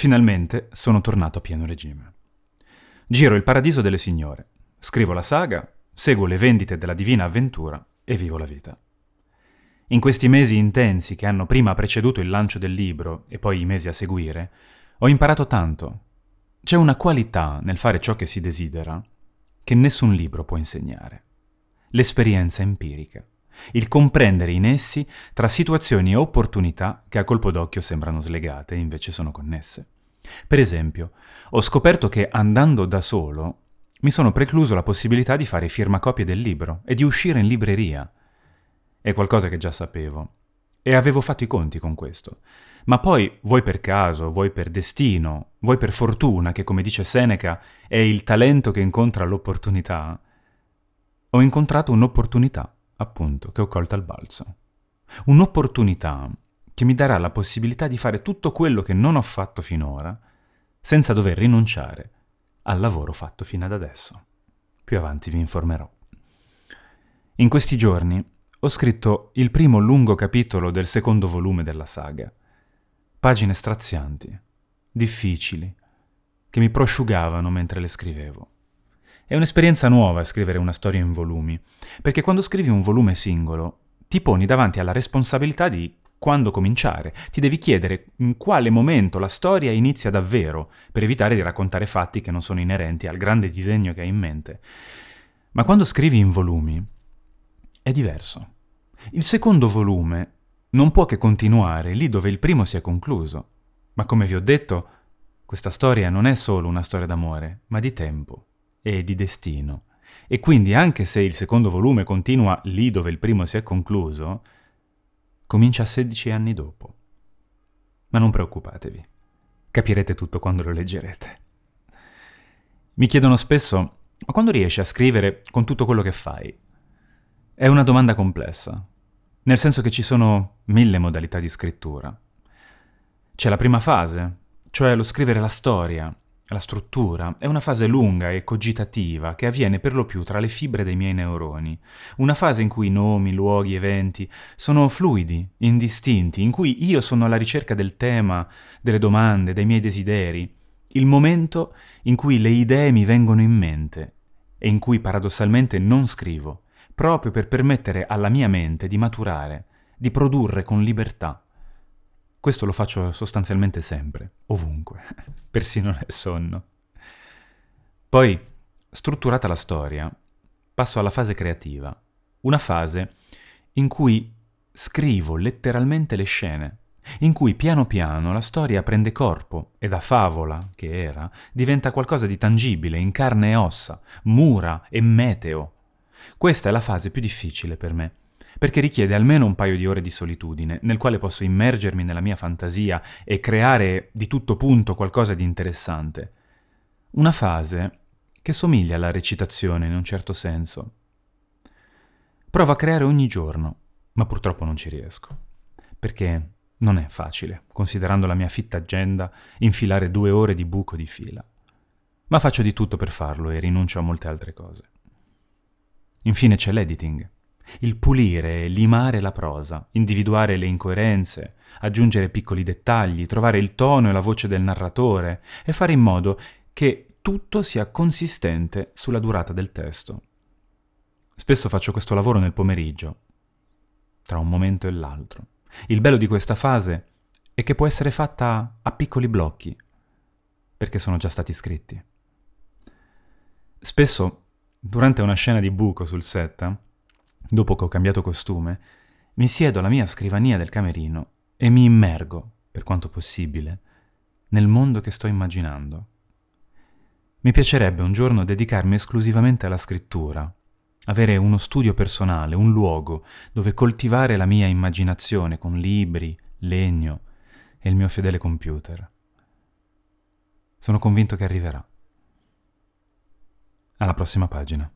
Finalmente sono tornato a pieno regime. Giro il paradiso delle signore, scrivo la saga, seguo le vendite della divina avventura e vivo la vita. In questi mesi intensi che hanno prima preceduto il lancio del libro e poi i mesi a seguire, ho imparato tanto. C'è una qualità nel fare ciò che si desidera che nessun libro può insegnare. L'esperienza empirica, il comprendere in essi tra situazioni e opportunità che a colpo d'occhio sembrano slegate e invece sono connesse. Per esempio, ho scoperto che andando da solo mi sono precluso la possibilità di fare firmacopie del libro e di uscire in libreria. È qualcosa che già sapevo e avevo fatto i conti con questo. Ma poi, vuoi per caso, vuoi per destino, vuoi per fortuna, che come dice Seneca è il talento che incontra l'opportunità, ho incontrato un'opportunità, appunto, che ho colto al balzo. Un'opportunità che mi darà la possibilità di fare tutto quello che non ho fatto finora, senza dover rinunciare al lavoro fatto fino ad adesso. Più avanti vi informerò. In questi giorni ho scritto il primo lungo capitolo del secondo volume della saga. Pagine strazianti, difficili, che mi prosciugavano mentre le scrivevo. È un'esperienza nuova scrivere una storia in volumi, perché quando scrivi un volume singolo ti poni davanti alla responsabilità di quando cominciare. Ti devi chiedere in quale momento la storia inizia davvero, per evitare di raccontare fatti che non sono inerenti al grande disegno che hai in mente. Ma quando scrivi in volumi è diverso. Il secondo volume non può che continuare lì dove il primo si è concluso. Ma come vi ho detto, questa storia non è solo una storia d'amore, ma di tempo e di destino. E quindi anche se il secondo volume continua lì dove il primo si è concluso, comincia 16 anni dopo. Ma non preoccupatevi, capirete tutto quando lo leggerete. Mi chiedono spesso, ma quando riesci a scrivere con tutto quello che fai? È una domanda complessa, nel senso che ci sono mille modalità di scrittura. C'è la prima fase, cioè lo scrivere la storia, la struttura è una fase lunga e cogitativa che avviene per lo più tra le fibre dei miei neuroni, una fase in cui nomi, luoghi, eventi sono fluidi, indistinti, in cui io sono alla ricerca del tema, delle domande, dei miei desideri, il momento in cui le idee mi vengono in mente e in cui paradossalmente non scrivo, proprio per permettere alla mia mente di maturare, di produrre con libertà. Questo lo faccio sostanzialmente sempre, ovunque, persino nel sonno. Poi, strutturata la storia, passo alla fase creativa, una fase in cui scrivo letteralmente le scene, in cui piano piano la storia prende corpo e da favola, che era, diventa qualcosa di tangibile, in carne e ossa, mura e meteo. Questa è la fase più difficile per me, perché richiede almeno un paio di ore di solitudine, nel quale posso immergermi nella mia fantasia e creare di tutto punto qualcosa di interessante. Una fase che somiglia alla recitazione in un certo senso. Provo a creare ogni giorno, ma purtroppo non ci riesco, perché non è facile, considerando la mia fitta agenda, infilare due ore di buco di fila. Ma faccio di tutto per farlo e rinuncio a molte altre cose. Infine c'è l'editing il pulire e limare la prosa, individuare le incoerenze, aggiungere piccoli dettagli, trovare il tono e la voce del narratore e fare in modo che tutto sia consistente sulla durata del testo. Spesso faccio questo lavoro nel pomeriggio, tra un momento e l'altro. Il bello di questa fase è che può essere fatta a piccoli blocchi, perché sono già stati scritti. Spesso, durante una scena di buco sul set, Dopo che ho cambiato costume, mi siedo alla mia scrivania del camerino e mi immergo, per quanto possibile, nel mondo che sto immaginando. Mi piacerebbe un giorno dedicarmi esclusivamente alla scrittura, avere uno studio personale, un luogo dove coltivare la mia immaginazione con libri, legno e il mio fedele computer. Sono convinto che arriverà. Alla prossima pagina.